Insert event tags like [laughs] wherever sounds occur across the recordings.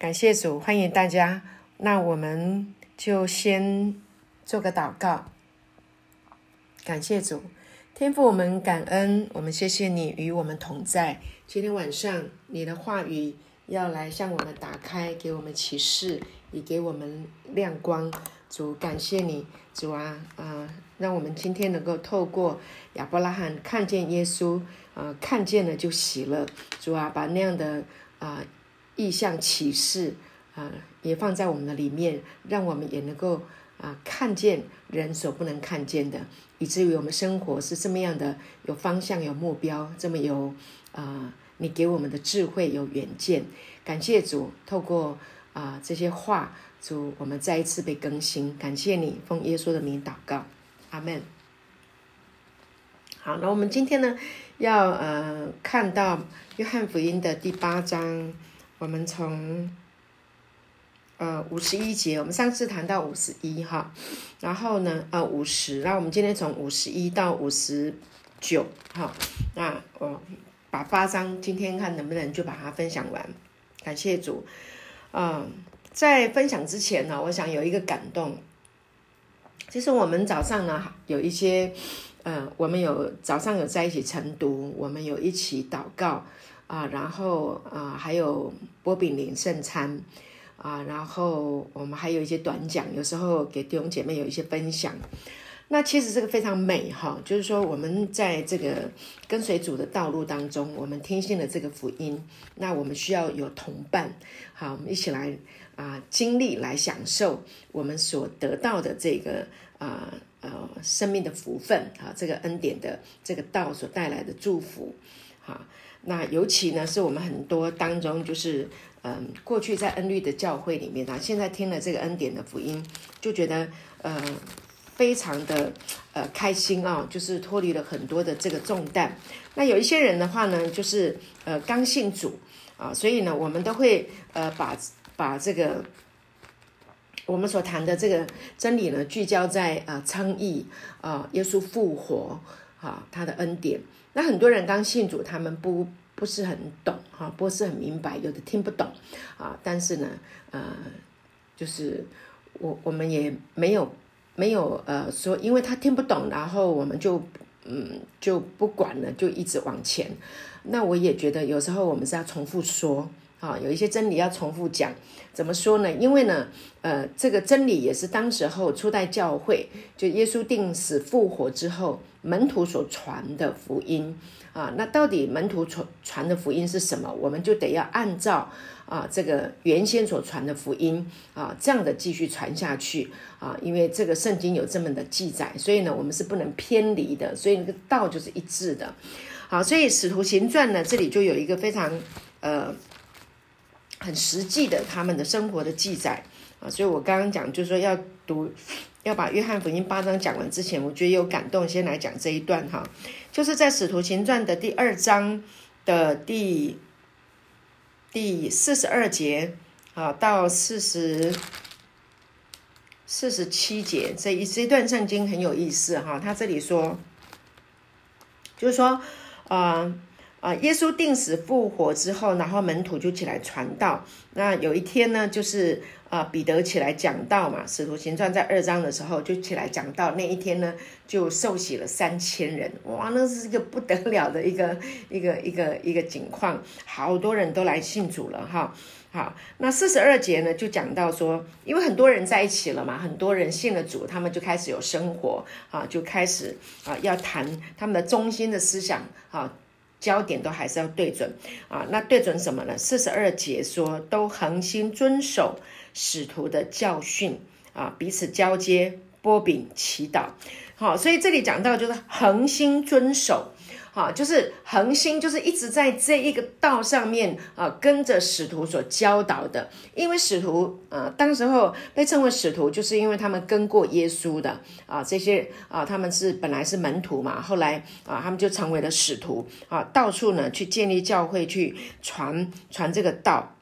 感谢主，欢迎大家。那我们就先做个祷告。感谢主，天父，我们感恩，我们谢谢你与我们同在。今天晚上，你的话语要来向我们打开，给我们启示，也给我们亮光。主，感谢你，主啊，啊，让我们今天能够透过亚伯拉罕看见耶稣，啊，看见了就喜乐。主啊，把那样的啊意象启示啊，也放在我们的里面，让我们也能够啊看见人所不能看见的，以至于我们生活是这么样的有方向、有目标，这么有啊你给我们的智慧、有远见。感谢主，透过啊这些话。主，我们再一次被更新，感谢你，奉耶稣的名祷告，阿门。好，那我们今天呢，要呃看到约翰福音的第八章，我们从呃五十一节，我们上次谈到五十一哈，然后呢呃五十，那我们今天从五十一到五十九，哈，那我把八章今天看能不能就把它分享完，感谢主，嗯。在分享之前呢，我想有一个感动。其实我们早上呢有一些，呃，我们有早上有在一起晨读，我们有一起祷告啊，然后啊还有波饼领圣餐啊，然后我们还有一些短讲，有时候给弟兄姐妹有一些分享。那其实这个非常美哈，就是说我们在这个跟随主的道路当中，我们听信了这个福音，那我们需要有同伴，好，我们一起来。啊，经历来享受我们所得到的这个啊呃生命的福分啊，这个恩典的这个道所带来的祝福，哈，那尤其呢是我们很多当中就是嗯过去在恩律的教会里面啊，现在听了这个恩典的福音，就觉得呃非常的呃开心啊，就是脱离了很多的这个重担。那有一些人的话呢，就是呃刚信主啊，所以呢我们都会呃把。把这个我们所谈的这个真理呢，聚焦在啊称义啊，耶稣复活啊，他的恩典。那很多人刚信主，他们不不是很懂哈，不是很明白，有的听不懂啊。但是呢，呃，就是我我们也没有没有呃说，因为他听不懂，然后我们就嗯就不管了，就一直往前。那我也觉得有时候我们是要重复说。啊，有一些真理要重复讲，怎么说呢？因为呢，呃，这个真理也是当时候初代教会，就耶稣定死复活之后，门徒所传的福音啊。那到底门徒传传的福音是什么？我们就得要按照啊这个原先所传的福音啊，这样的继续传下去啊。因为这个圣经有这么的记载，所以呢，我们是不能偏离的。所以那个道就是一致的。好，所以使徒行传呢，这里就有一个非常呃。很实际的他们的生活的记载啊，所以我刚刚讲就是说要读，要把约翰福音八章讲完之前，我觉得有感动，先来讲这一段哈，就是在使徒行传的第二章的第第四十二节啊到四十四十七节这一这段圣经很有意思哈，他这里说，就是说啊。耶稣定死复活之后，然后门徒就起来传道。那有一天呢，就是啊，彼得起来讲道嘛，《使徒行传》在二章的时候就起来讲道。那一天呢，就受洗了三千人，哇，那是一个不得了的一个 [laughs] 一个一个一个景况，好多人都来信主了哈。好，那四十二节呢，就讲到说，因为很多人在一起了嘛，很多人信了主，他们就开始有生活啊，就开始啊，要谈他们的中心的思想啊。焦点都还是要对准啊，那对准什么呢？四十二节说，都恒心遵守使徒的教训啊，彼此交接、波饼、祈祷。好，所以这里讲到就是恒心遵守。好，就是恒心，就是一直在这一个道上面啊，跟着使徒所教导的。因为使徒啊，当时候被称为使徒，就是因为他们跟过耶稣的啊，这些啊，他们是本来是门徒嘛，后来啊，他们就成为了使徒啊，到处呢去建立教会，去传传这个道。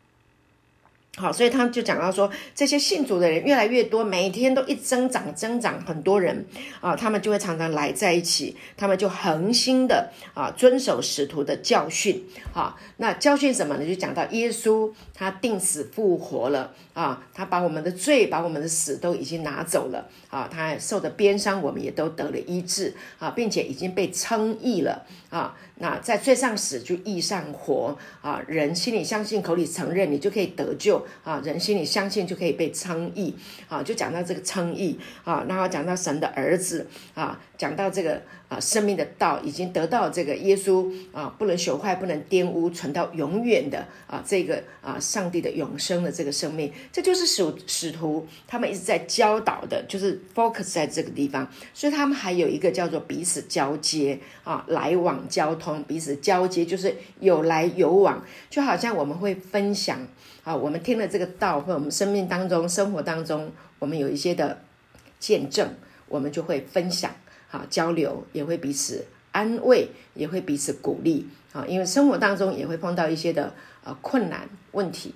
好，所以他就讲到说，这些信主的人越来越多，每天都一增长增长，很多人啊，他们就会常常来在一起，他们就恒心的啊遵守使徒的教训。好，那教训什么呢？就讲到耶稣他定死复活了啊，他把我们的罪、把我们的死都已经拿走了啊，他受的鞭伤，我们也都得了医治啊，并且已经被称义了啊。那在罪上死就义上活啊，人心里相信，口里承认，你就可以得救啊。人心里相信就可以被称义啊，就讲到这个称义啊，然后讲到神的儿子啊，讲到这个啊生命的道已经得到这个耶稣啊，不能朽坏，不能玷污，存到永远的啊这个啊上帝的永生的这个生命，这就是使使徒他们一直在教导的，就是 focus 在这个地方，所以他们还有一个叫做彼此交接啊，来往交通。彼此交接，就是有来有往，就好像我们会分享啊，我们听了这个道，或我们生命当中、生活当中，我们有一些的见证，我们就会分享。啊，交流也会彼此安慰，也会彼此鼓励啊，因为生活当中也会碰到一些的呃困难问题。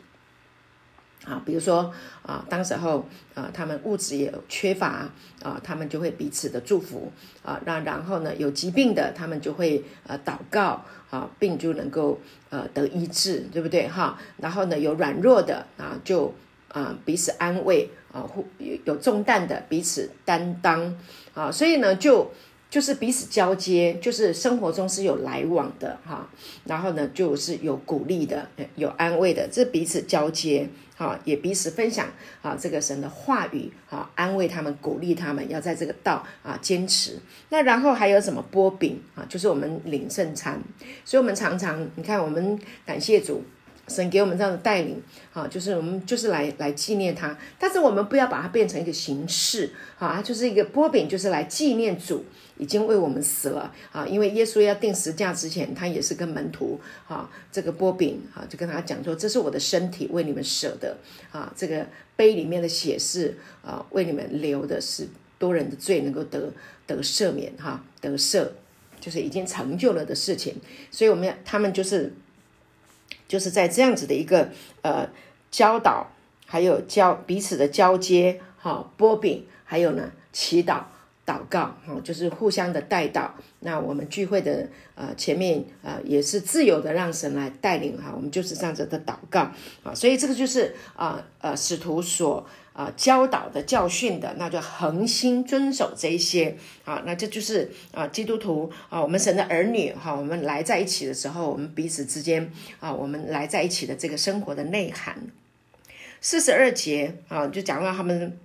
啊，比如说啊，当时候啊，他们物质也缺乏啊，他们就会彼此的祝福啊，那然后呢，有疾病的，他们就会呃祷告啊，病就能够呃得医治，对不对哈？然后呢，有软弱的啊，就啊彼此安慰啊，互有有重担的彼此担当啊，所以呢，就就是彼此交接，就是生活中是有来往的哈，然后呢，就是有鼓励的，有安慰的，这彼此交接。啊，也彼此分享啊，这个神的话语啊，安慰他们，鼓励他们，要在这个道啊坚持。那然后还有什么波饼啊？就是我们领圣餐。所以，我们常常你看，我们感谢主，神给我们这样的带领啊，就是我们就是来来纪念他。但是我们不要把它变成一个形式啊，就是一个波饼，就是来纪念主。已经为我们死了啊！因为耶稣要定十架之前，他也是跟门徒啊，这个波饼啊，就跟他讲说：“这是我的身体，为你们舍的啊。这个杯里面的血是啊，为你们流的，是多人的罪能够得得赦免哈，得赦，就是已经成就了的事情。所以我们要他们就是就是在这样子的一个呃教导，还有交彼此的交接哈，波饼，还有呢祈祷。”祷告哈，就是互相的带祷。那我们聚会的呃前面呃也是自由的，让神来带领哈。我们就是这样子的祷告啊，所以这个就是啊呃使徒所啊教导的教训的，那就恒心遵守这一些啊。那这就是啊基督徒啊，我们神的儿女哈，我们来在一起的时候，我们彼此之间啊，我们来在一起的这个生活的内涵。四十二节啊，就讲到他们。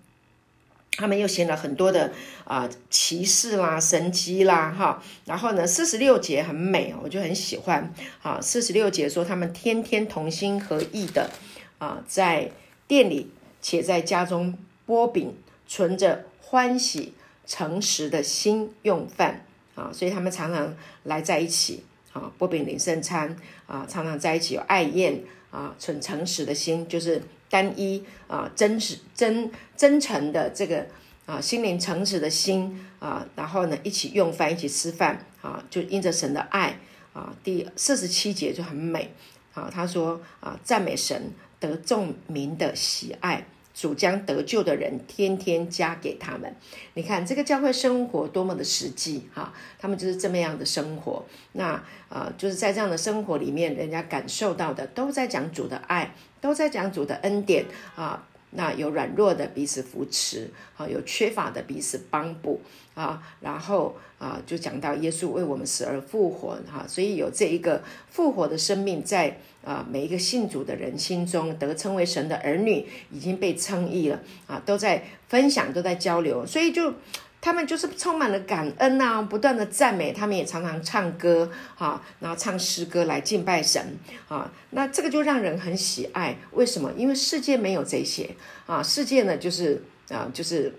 他们又写了很多的啊骑士啦、神机啦，哈，然后呢，四十六节很美，我就很喜欢。啊，四十六节说他们天天同心合意的啊，在店里且在家中剥饼，存着欢喜诚实的心用饭啊，所以他们常常来在一起啊，剥饼领圣餐啊，常常在一起有爱宴啊，存诚实的心就是。单一啊，真实、真真诚的这个啊，心灵诚实的心啊，然后呢，一起用饭，一起吃饭啊，就因着神的爱啊。第四十七节就很美啊，他说啊，赞美神得众民的喜爱。主将得救的人天天加给他们，你看这个教会生活多么的实际哈，他们就是这么样的生活。那啊，就是在这样的生活里面，人家感受到的都在讲主的爱，都在讲主的恩典啊。那有软弱的彼此扶持，啊，有缺乏的彼此帮补啊，然后啊，就讲到耶稣为我们死而复活，哈，所以有这一个复活的生命在啊每一个信主的人心中得称为神的儿女，已经被称义了啊，都在分享，都在交流，所以就。他们就是充满了感恩呐，不断的赞美，他们也常常唱歌哈，然后唱诗歌来敬拜神啊。那这个就让人很喜爱。为什么？因为世界没有这些啊，世界呢就是啊就是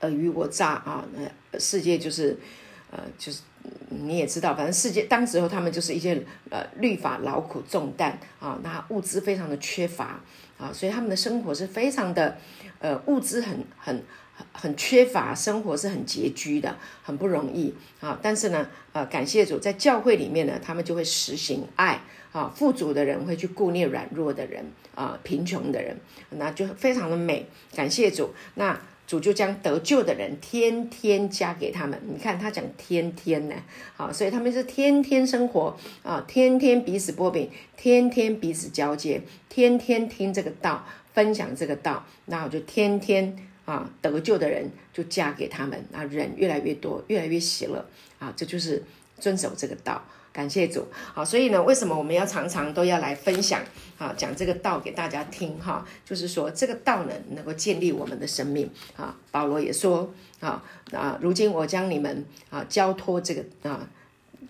尔虞我诈啊，那世界就是呃，就是你也知道，反正世界当时候他们就是一些呃律法劳苦重担啊，那物资非常的缺乏啊，所以他们的生活是非常的呃物资很很很缺乏，生活是很拮据的，很不容易啊。但是呢，呃，感谢主，在教会里面呢，他们就会实行爱啊，富足的人会去顾念软弱的人啊，贫穷的人，那就非常的美。感谢主，那。主就将得救的人天天加给他们。你看他讲天天呢，好，所以他们是天天生活啊，天天彼此波饼，天天彼此交接，天天听这个道，分享这个道，那我就天天啊得救的人就嫁给他们，啊人越来越多，越来越喜乐啊，这就是遵守这个道。感谢主，好，所以呢，为什么我们要常常都要来分享啊，讲这个道给大家听哈？就是说这个道呢，能够建立我们的生命啊。保罗也说啊啊，如今我将你们啊交托这个啊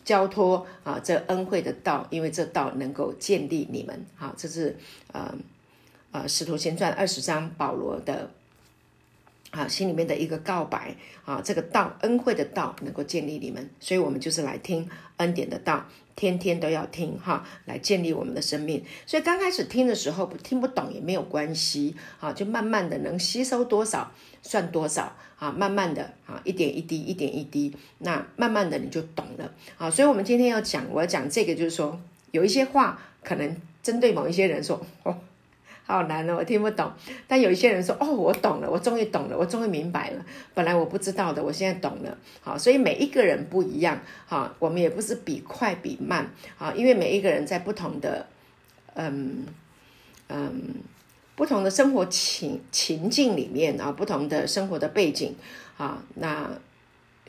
交托啊这恩惠的道，因为这道能够建立你们。好，这是呃呃使徒行传二十章保罗的。啊，心里面的一个告白啊，这个道恩惠的道能够建立你们，所以我们就是来听恩典的道，天天都要听哈，来建立我们的生命。所以刚开始听的时候不听不懂也没有关系啊，就慢慢的能吸收多少算多少啊，慢慢的啊，一点一滴，一点一滴，那慢慢的你就懂了啊。所以我们今天要讲，我要讲这个就是说，有一些话可能针对某一些人说哦。好难哦，我听不懂。但有一些人说：“哦，我懂了，我终于懂了，我终于明白了。本来我不知道的，我现在懂了。”好，所以每一个人不一样。好，我们也不是比快比慢。好，因为每一个人在不同的，嗯嗯，不同的生活情情境里面啊，不同的生活的背景啊，那。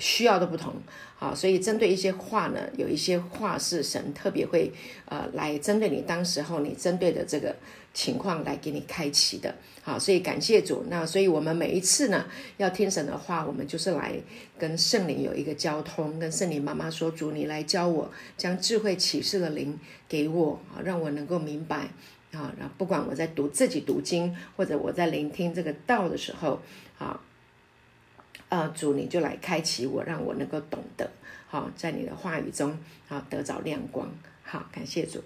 需要的不同，好，所以针对一些话呢，有一些话是神特别会呃来针对你当时候你针对的这个情况来给你开启的，好，所以感谢主。那所以我们每一次呢要听神的话，我们就是来跟圣灵有一个交通，跟圣灵妈妈说：主，你来教我，将智慧启示的灵给我啊，让我能够明白啊。然后不管我在读自己读经，或者我在聆听这个道的时候，啊。呃，主，你就来开启我，让我能够懂得，好，在你的话语中，好得着亮光，好，感谢主。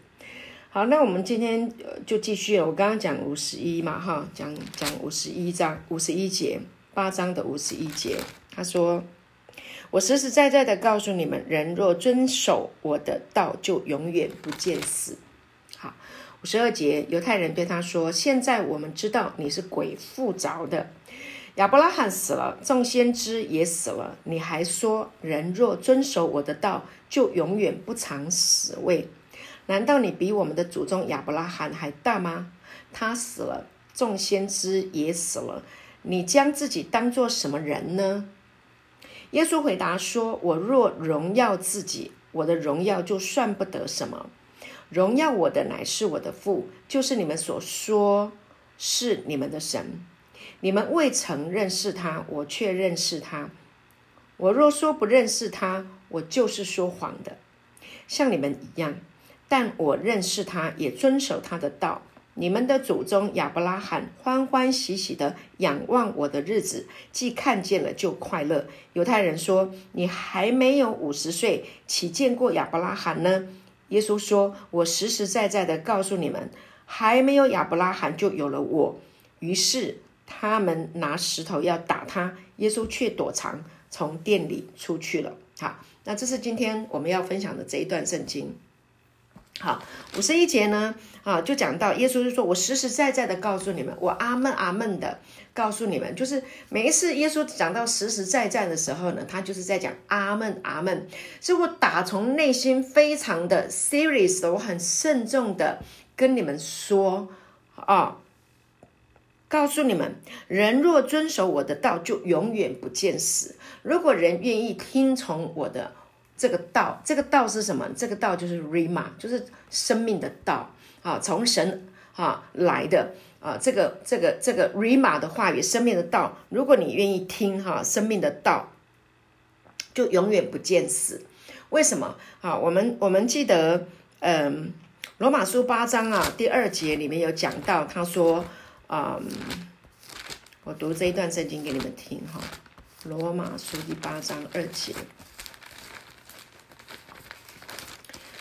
好，那我们今天就继续了。我刚刚讲五十一嘛，哈，讲讲五十一章五十一节，八章的五十一节，他说：“我实实在在的告诉你们，人若遵守我的道，就永远不见死。”好，五十二节，犹太人对他说：“现在我们知道你是鬼附着的。”亚伯拉罕死了，众先知也死了，你还说人若遵守我的道，就永远不尝死味？难道你比我们的祖宗亚伯拉罕还大吗？他死了，众先知也死了，你将自己当做什么人呢？耶稣回答说：“我若荣耀自己，我的荣耀就算不得什么。荣耀我的乃是我的父，就是你们所说是你们的神。”你们未曾认识他，我却认识他。我若说不认识他，我就是说谎的，像你们一样。但我认识他，也遵守他的道。你们的祖宗亚伯拉罕欢欢喜喜的仰望我的日子，既看见了就快乐。犹太人说：“你还没有五十岁，岂见过亚伯拉罕呢？”耶稣说：“我实实在在的告诉你们，还没有亚伯拉罕就有了我。”于是。他们拿石头要打他，耶稣却躲藏，从店里出去了。好，那这是今天我们要分享的这一段圣经。好，五十一节呢，啊，就讲到耶稣就说：“我实实在在的告诉你们，我阿门阿门的告诉你们，就是每一次耶稣讲到实实在在的时候呢，他就是在讲阿门阿门，是我打从内心非常的 serious，我很慎重的跟你们说啊。”告诉你们，人若遵守我的道，就永远不见死。如果人愿意听从我的这个道，这个道是什么？这个道就是 Rima，就是生命的道啊，从神啊来的啊。这个这个这个 Rima 的话语，生命的道。如果你愿意听哈，生命的道，就永远不见死。为什么啊？我们我们记得，嗯，罗马书八章啊第二节里面有讲到，他说。我读这一段圣经给你们听哈，《罗马书》第八章二节。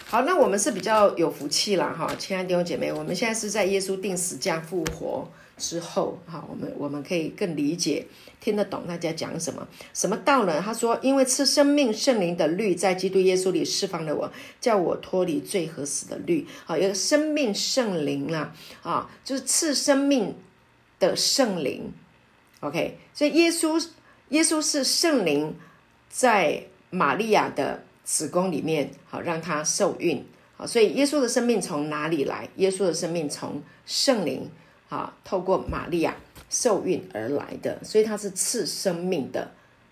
好，那我们是比较有福气了哈，亲爱的弟兄姐妹，我们现在是在耶稣定死架复活。之后哈，我们我们可以更理解听得懂大家讲什么。什么道呢？他说，因为赐生命圣灵的律在基督耶稣里释放了我，叫我脱离罪和死的律。好，有个生命圣灵啦，啊，就是赐生命的圣灵。OK，所以耶稣耶稣是圣灵在玛利亚的。子宫里面，好让他受孕，好，所以耶稣的生命从哪里来？耶稣的生命从圣灵，啊，透过玛利亚受孕而来的，所以他是赐生命的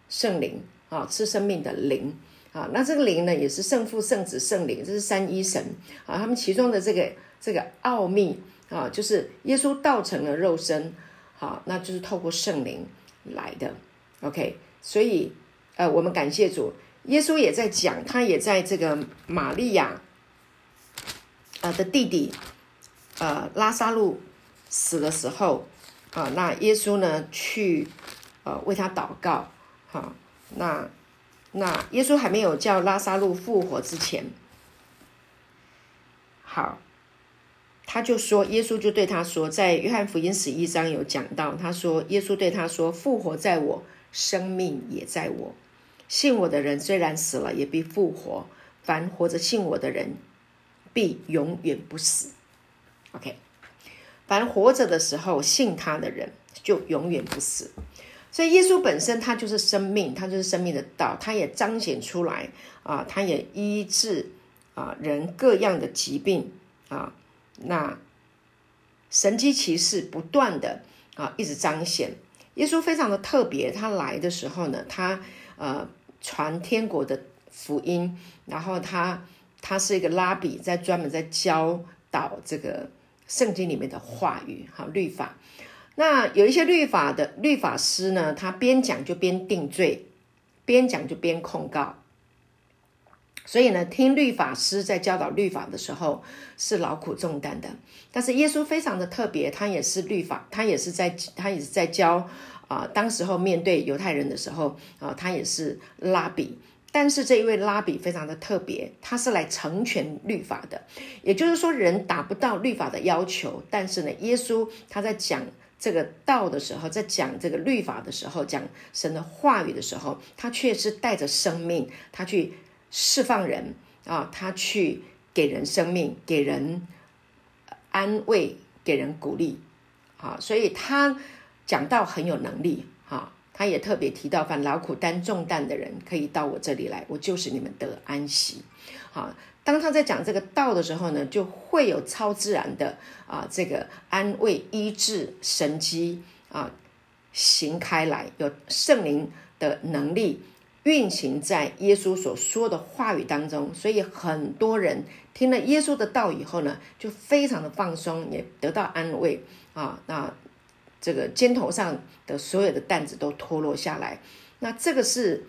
圣灵，啊，赐生命的灵，啊，那这个灵呢，也是圣父、圣子、圣灵，这是三一神，啊，他们其中的这个这个奥秘，啊，就是耶稣道成了肉身，好，那就是透过圣灵来的，OK，所以，呃，我们感谢主。耶稣也在讲，他也在这个玛利亚，呃的弟弟，呃拉萨路死的时候，啊，那耶稣呢去，呃为他祷告，哈，那那耶稣还没有叫拉萨路复活之前，好，他就说，耶稣就对他说，在约翰福音十一章有讲到，他说，耶稣对他说，复活在我，生命也在我。信我的人虽然死了，也必复活；凡活着信我的人，必永远不死。OK，凡活着的时候信他的人，就永远不死。所以耶稣本身他就是生命，他就是生命的道，他也彰显出来啊，他也医治啊人各样的疾病啊。那神机骑士不断的啊一直彰显。耶稣非常的特别，他来的时候呢，他呃。传天国的福音，然后他他是一个拉比，在专门在教导这个圣经里面的话语，哈律法。那有一些律法的律法师呢，他边讲就边定罪，边讲就边控告。所以呢，听律法师在教导律法的时候是劳苦重担的。但是耶稣非常的特别，他也是律法，他也是在他也是在教。啊，当时候面对犹太人的时候，啊，他也是拉比，但是这一位拉比非常的特别，他是来成全律法的，也就是说人达不到律法的要求，但是呢，耶稣他在讲这个道的时候，在讲这个律法的时候，讲神的话语的时候，他却是带着生命，他去释放人啊，他去给人生命，给人安慰，给人鼓励，啊，所以他。讲到很有能力，哈，他也特别提到，凡劳苦担重担的人，可以到我这里来，我就是你们得安息。好，当他在讲这个道的时候呢，就会有超自然的啊，这个安慰、医治、神机啊行开来，有圣灵的能力运行在耶稣所说的话语当中，所以很多人听了耶稣的道以后呢，就非常的放松，也得到安慰啊，那。这个肩头上的所有的担子都脱落下来，那这个是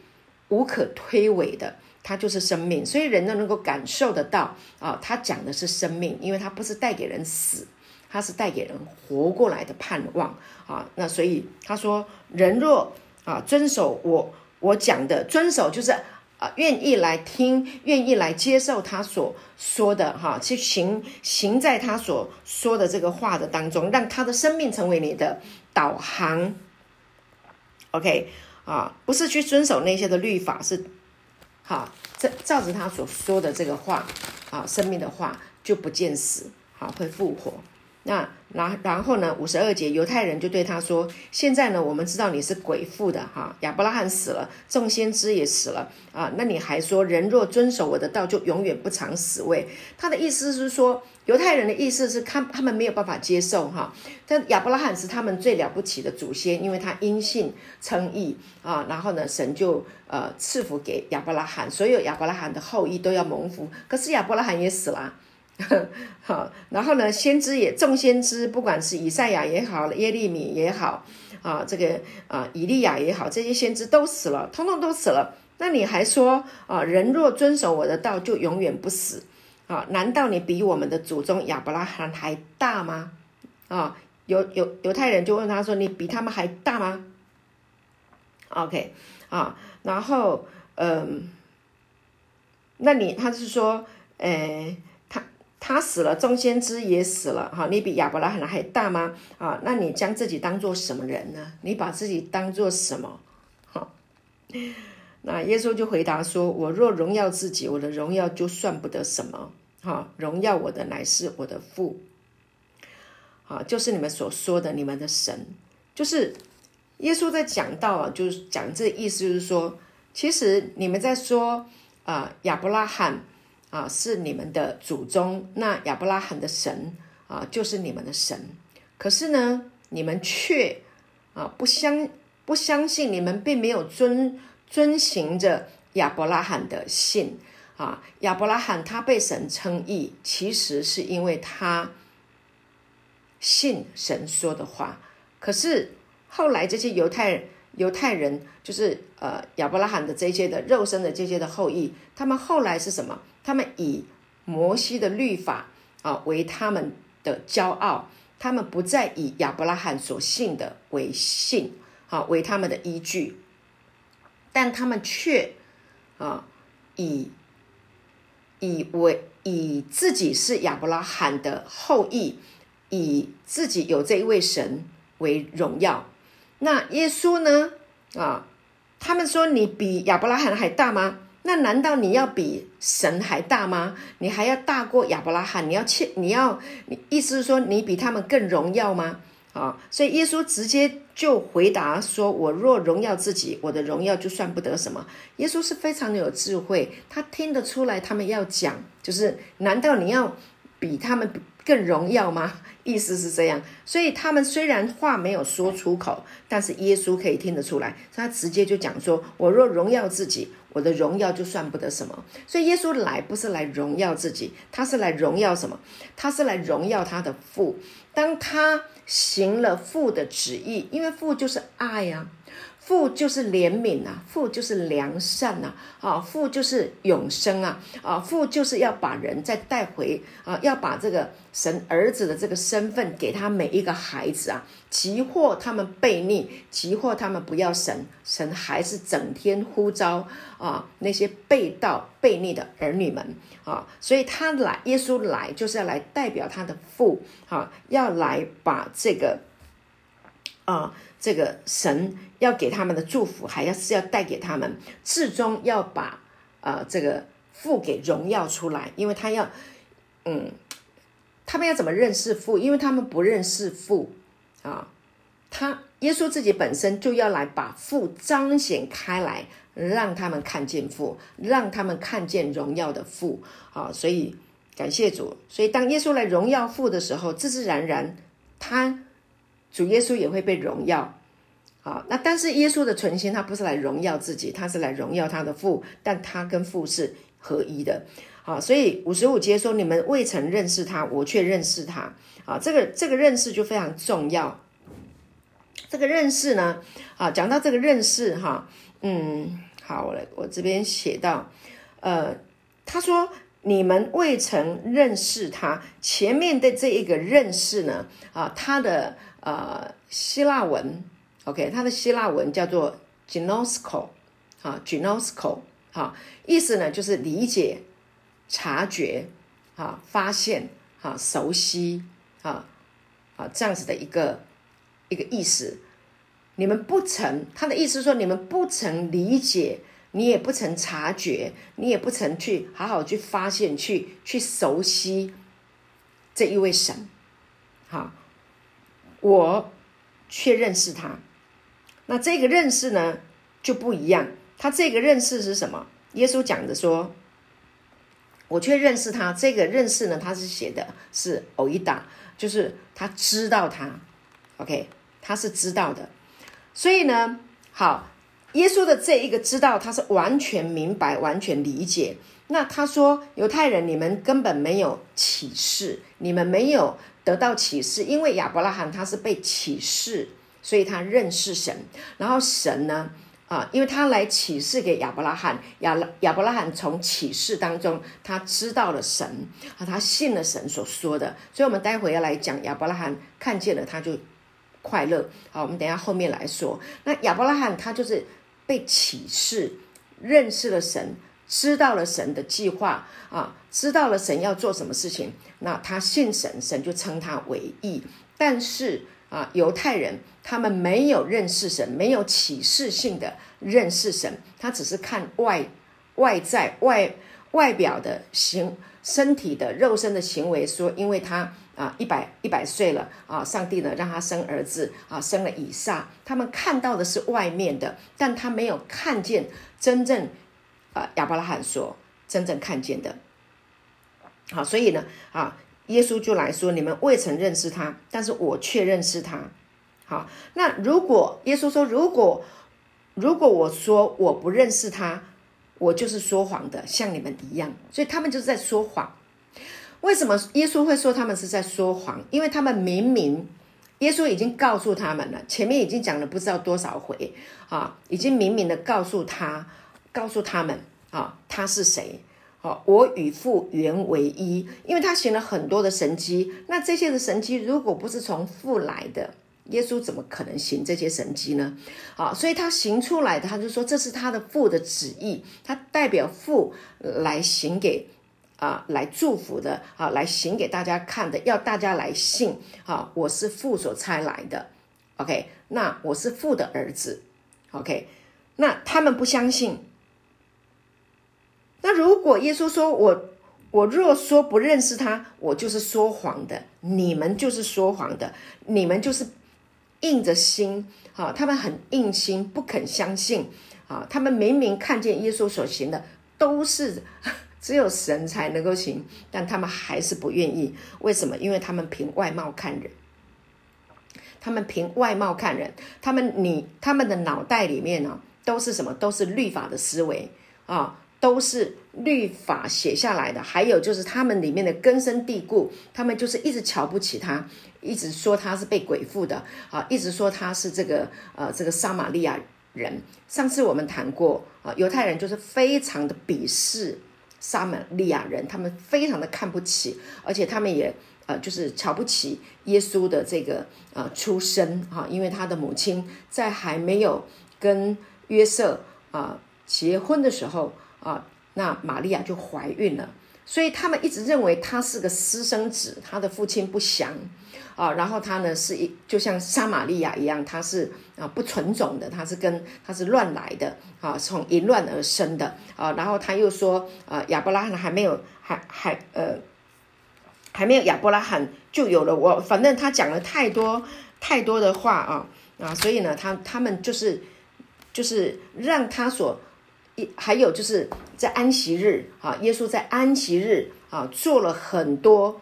无可推诿的，它就是生命，所以人都能够感受得到啊。他讲的是生命，因为他不是带给人死，他是带给人活过来的盼望啊。那所以他说，人若啊遵守我我讲的，遵守就是。愿意来听，愿意来接受他所说的哈，去行行在他所说的这个话的当中，让他的生命成为你的导航。OK 啊，不是去遵守那些的律法，是好照照着他所说的这个话啊，生命的话就不见死，好会复活。那然然后呢？五十二节，犹太人就对他说：“现在呢，我们知道你是鬼父的哈，亚伯拉罕死了，众先知也死了啊，那你还说人若遵守我的道，就永远不尝死味？”他的意思是说，犹太人的意思是，他他们没有办法接受哈。但亚伯拉罕是他们最了不起的祖先，因为他因信称义啊，然后呢，神就呃赐福给亚伯拉罕，所有亚伯拉罕的后裔都要蒙福。可是亚伯拉罕也死了。[laughs] 好，然后呢？先知也众先知，不管是以赛亚也好，耶利米也好，啊，这个啊，以利亚也好，这些先知都死了，通通都死了。那你还说啊，人若遵守我的道，就永远不死啊？难道你比我们的祖宗亚伯拉罕还大吗？啊，犹犹犹太人就问他说：“你比他们还大吗？”OK，啊，然后嗯，那你他是说。诶，他死了，众先知也死了，哈，你比亚伯拉罕还大吗？啊，那你将自己当做什么人呢？你把自己当做什么？哈，那耶稣就回答说：我若荣耀自己，我的荣耀就算不得什么。哈，荣耀我的乃是我的父，啊，就是你们所说的你们的神，就是耶稣在讲到啊，就是讲这意思，就是说，其实你们在说啊，亚伯拉罕啊是你们的祖宗，那亚伯拉罕的神啊就是你们的神，可是呢，你们却啊不相不相信，你们并没有遵遵循着亚伯拉罕的信。啊，亚伯拉罕他被神称义，其实是因为他信神说的话。可是后来这些犹太犹太人，就是呃亚伯拉罕的这些的肉身的这些的后裔，他们后来是什么？他们以摩西的律法啊为他们的骄傲，他们不再以亚伯拉罕所信的为信，啊为他们的依据，但他们却啊以。以为以自己是亚伯拉罕的后裔，以自己有这一位神为荣耀。那耶稣呢？啊，他们说你比亚伯拉罕还大吗？那难道你要比神还大吗？你还要大过亚伯拉罕？你要切？你要？你意思是说你比他们更荣耀吗？啊，所以耶稣直接就回答说：“我若荣耀自己，我的荣耀就算不得什么。”耶稣是非常的有智慧，他听得出来他们要讲，就是难道你要比他们更荣耀吗？意思是这样。所以他们虽然话没有说出口，但是耶稣可以听得出来，他直接就讲说：“我若荣耀自己，我的荣耀就算不得什么。”所以耶稣来不是来荣耀自己，他是来荣耀什么？他是来荣耀他的父。当他行了父的旨意，因为父就是爱呀，父就是怜悯啊，父就是良善呐，啊，父就是永生啊，啊，父就是要把人再带回啊，要把这个神儿子的这个身份给他每一个孩子啊，急迫他们悖逆，急迫他们不要神，神还是整天呼召啊那些背道悖逆的儿女们啊，所以他来，耶稣来就是要来代表他的父啊，要来把这个啊这个神要给他们的祝福，还要是要带给他们，至终要把啊这个父给荣耀出来，因为他要嗯，他们要怎么认识父？因为他们不认识父啊，他耶稣自己本身就要来把父彰显开来。让他们看见父，让他们看见荣耀的父啊！所以感谢主。所以当耶稣来荣耀父的时候，自自然然，他主耶稣也会被荣耀好。那但是耶稣的存心，他不是来荣耀自己，他是来荣耀他的父，但他跟父是合一的好。所以五十五节说：“你们未曾认识他，我却认识他。”啊，这个这个认识就非常重要。这个认识呢，啊，讲到这个认识哈。嗯，好，我来，我这边写到，呃，他说你们未曾认识他，前面的这一个认识呢，啊，他的呃希腊文，OK，他的希腊文叫做 gnosko，啊，gnosko，哈，意思呢就是理解、察觉、啊，发现、啊，熟悉、啊，啊，这样子的一个一个意思。你们不曾，他的意思说，你们不曾理解，你也不曾察觉，你也不曾去好好去发现，去去熟悉这一位神，哈，我却认识他。那这个认识呢就不一样，他这个认识是什么？耶稣讲的说，我却认识他。这个认识呢，他是写的是偶一达，就是他知道他，OK，他是知道的。所以呢，好，耶稣的这一个知道，他是完全明白、完全理解。那他说，犹太人，你们根本没有启示，你们没有得到启示，因为亚伯拉罕他是被启示，所以他认识神。然后神呢，啊，因为他来启示给亚伯拉罕，亚亚伯拉罕从启示当中，他知道了神，啊，他信了神所说的。所以，我们待会要来讲亚伯拉罕看见了，他就。快乐，好，我们等下后面来说。那亚伯拉罕他就是被启示，认识了神，知道了神的计划啊，知道了神要做什么事情，那他信神，神就称他为义。但是啊，犹太人他们没有认识神，没有启示性的认识神，他只是看外外在外外表的行身体的肉身的行为，说因为他。啊，一百一百岁了啊！上帝呢，让他生儿子啊，生了以撒。他们看到的是外面的，但他没有看见真正啊亚伯拉罕所真正看见的。好，所以呢，啊，耶稣就来说：你们未曾认识他，但是我却认识他。好，那如果耶稣说，如果如果我说我不认识他，我就是说谎的，像你们一样。所以他们就是在说谎。为什么耶稣会说他们是在说谎？因为他们明明，耶稣已经告诉他们了，前面已经讲了不知道多少回啊，已经明明的告诉他，告诉他们啊，他是谁？哦，我与父原为一。因为他行了很多的神迹，那这些的神迹如果不是从父来的，耶稣怎么可能行这些神迹呢？好，所以他行出来的，他就说这是他的父的旨意，他代表父来行给。啊，来祝福的啊，来行给大家看的，要大家来信啊，我是父所差来的，OK，那我是父的儿子，OK，那他们不相信。那如果耶稣说我，我若说不认识他，我就是说谎的，你们就是说谎的，你们就是硬着心啊，他们很硬心，不肯相信啊，他们明明看见耶稣所行的都是。[laughs] 只有神才能够行，但他们还是不愿意。为什么？因为他们凭外貌看人，他们凭外貌看人，他们你他们的脑袋里面呢，都是什么？都是律法的思维啊，都是律法写下来的。还有就是他们里面的根深蒂固，他们就是一直瞧不起他，一直说他是被鬼附的啊，一直说他是这个呃这个撒玛利亚人。上次我们谈过啊，犹太人就是非常的鄙视。撒玛利亚人，他们非常的看不起，而且他们也呃，就是瞧不起耶稣的这个呃出身哈，因为他的母亲在还没有跟约瑟啊结婚的时候啊，那玛利亚就怀孕了，所以他们一直认为他是个私生子，他的父亲不祥。啊，然后他呢是一就像撒玛利亚一样，他是啊不纯种的，他是跟他是乱来的啊，从淫乱而生的啊。然后他又说啊，亚伯拉罕还没有还还呃还没有亚伯拉罕就有了我，反正他讲了太多太多的话啊啊，所以呢，他他们就是就是让他所一还有就是在安息日啊，耶稣在安息日啊做了很多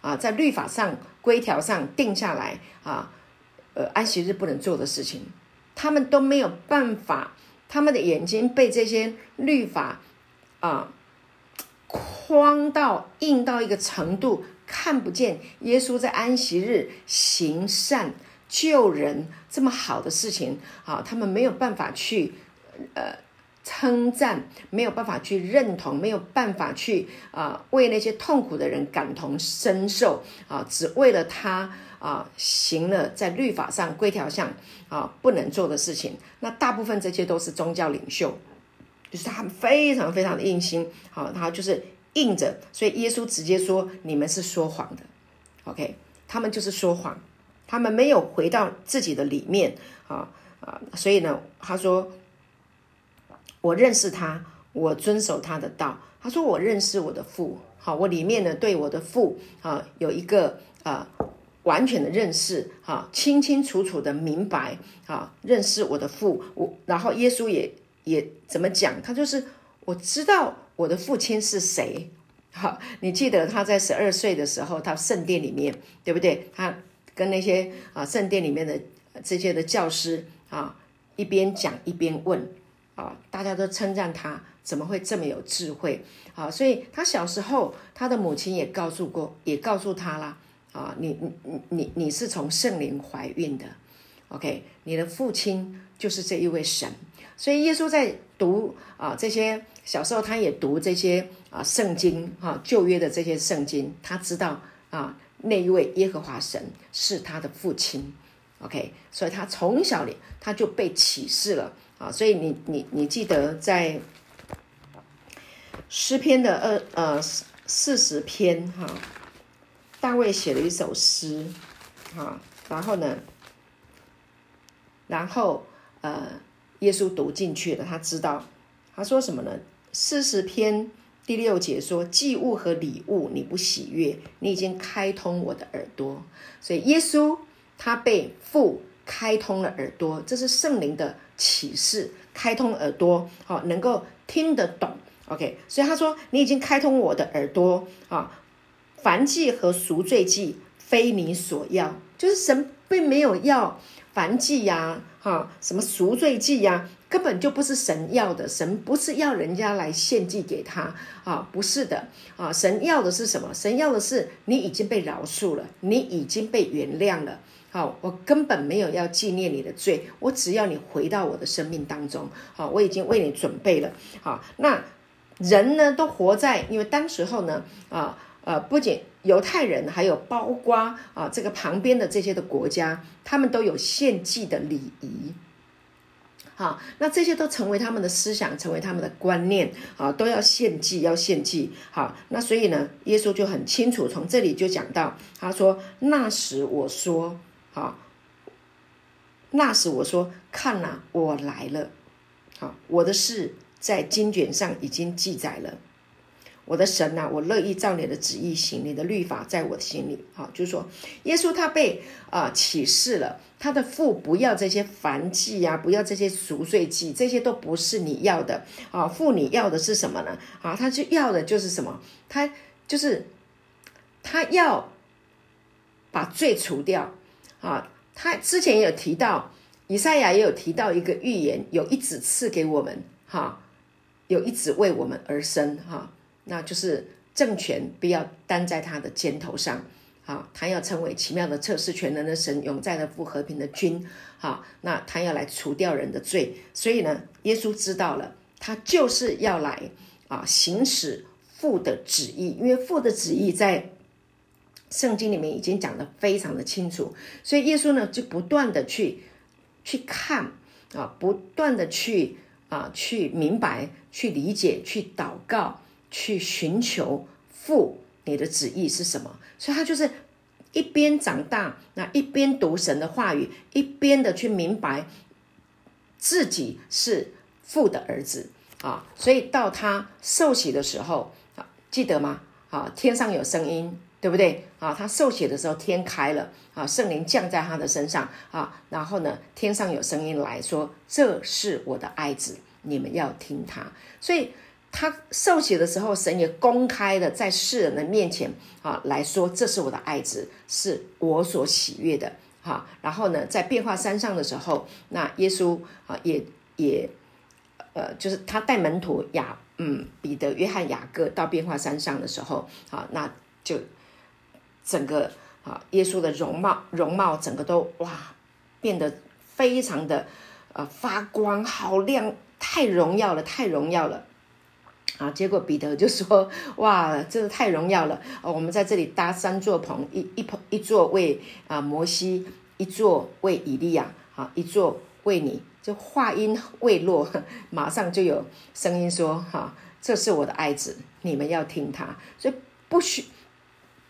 啊，在律法上。规条上定下来啊，呃，安息日不能做的事情，他们都没有办法，他们的眼睛被这些律法啊框到、硬到一个程度，看不见耶稣在安息日行善救人这么好的事情啊，他们没有办法去呃。称赞没有办法去认同，没有办法去啊为那些痛苦的人感同身受啊，只为了他啊行了在律法上规条上啊不能做的事情。那大部分这些都是宗教领袖，就是他们非常非常的硬心，好，他就是硬着。所以耶稣直接说：“你们是说谎的。”OK，他们就是说谎，他们没有回到自己的里面啊啊，所以呢，他说。我认识他，我遵守他的道。他说我认识我的父，好，我里面呢对我的父啊有一个啊完全的认识，啊清清楚楚的明白啊认识我的父。我然后耶稣也也怎么讲？他就是我知道我的父亲是谁。好，你记得他在十二岁的时候，他圣殿里面对不对？他跟那些啊圣殿里面的这些的教师啊一边讲一边问。啊，大家都称赞他怎么会这么有智慧啊！所以他小时候，他的母亲也告诉过，也告诉他啦。啊，你你你你是从圣灵怀孕的，OK？你的父亲就是这一位神。所以耶稣在读啊这些小时候，他也读这些啊圣经啊旧约的这些圣经，他知道啊那一位耶和华神是他的父亲，OK？所以他从小里他就被启示了。啊，所以你你你记得在诗篇的二呃四十篇哈，大卫写了一首诗，哈，然后呢，然后呃，耶稣读进去了，他知道，他说什么呢？四十篇第六节说：“祭物和礼物你不喜悦，你已经开通我的耳朵。”所以耶稣他被父开通了耳朵，这是圣灵的启示，开通耳朵，好能够听得懂。OK，所以他说：“你已经开通我的耳朵啊，凡祭和赎罪祭非你所要，就是神并没有要凡祭呀，哈，什么赎罪祭呀，根本就不是神要的。神不是要人家来献祭给他啊，不是的啊。神要的是什么？神要的是你已经被饶恕了，你已经被原谅了。好，我根本没有要纪念你的罪，我只要你回到我的生命当中。好，我已经为你准备了。好，那。”人呢都活在，因为当时候呢，啊呃，不仅犹太人，还有包括啊这个旁边的这些的国家，他们都有献祭的礼仪，好，那这些都成为他们的思想，成为他们的观念，啊，都要献祭，要献祭，好，那所以呢，耶稣就很清楚，从这里就讲到，他说那时我说，好，那时我说，看呐，我来了，好，我的事。在经卷上已经记载了，我的神呐，我乐意照你的旨意行，你的律法在我的心里。好，就是说，耶稣他被啊启示了，他的父不要这些凡祭呀，不要这些赎罪祭，这些都不是你要的啊。父你要的是什么呢？啊，他就要的就是什么？他就是他要把罪除掉啊。他之前有提到，以赛亚也有提到一个预言，有一子赐给我们，哈。有一子为我们而生，哈，那就是政权必要担在他的肩头上，啊，他要成为奇妙的测试全能的神，永在的父和平的君，好，那他要来除掉人的罪，所以呢，耶稣知道了，他就是要来啊，行使父的旨意，因为父的旨意在圣经里面已经讲得非常的清楚，所以耶稣呢就不断的去去看啊，不断的去。啊，去明白，去理解，去祷告，去寻求父你的旨意是什么。所以他就是一边长大，那一边读神的话语，一边的去明白自己是父的儿子啊。所以到他受洗的时候啊，记得吗？啊，天上有声音。对不对啊？他受洗的时候，天开了啊，圣灵降在他的身上啊，然后呢，天上有声音来说：“这是我的爱子，你们要听他。”所以他受洗的时候，神也公开的在世人的面前啊来说：“这是我的爱子，是我所喜悦的。”哈，然后呢，在变化山上的时候，那耶稣啊也也呃，就是他带门徒雅嗯彼得、约翰、雅各到变化山上的时候啊，那就。整个啊，耶稣的容貌容貌整个都哇，变得非常的呃发光，好亮，太荣耀了，太荣耀了啊！结果彼得就说：“ [laughs] 哇，真的太荣耀了！哦，我们在这里搭三座棚，一一棚一座为啊摩西，一座为以利亚，啊，一座为你。”就话音未落，[laughs] 马上就有声音说：“哈，这是我的爱子，你们要听他。”所以不许。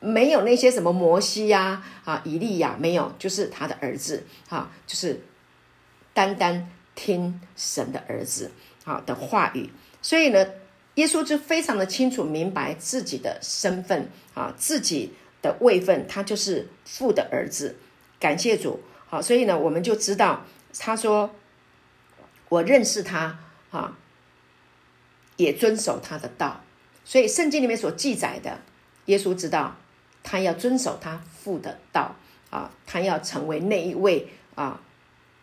没有那些什么摩西呀，啊，以利亚没有，就是他的儿子，哈，就是单单听神的儿子，好的话语。所以呢，耶稣就非常的清楚明白自己的身份，啊，自己的位分，他就是父的儿子。感谢主，好，所以呢，我们就知道，他说我认识他，啊，也遵守他的道。所以圣经里面所记载的，耶稣知道。他要遵守他父的道啊，他要成为那一位啊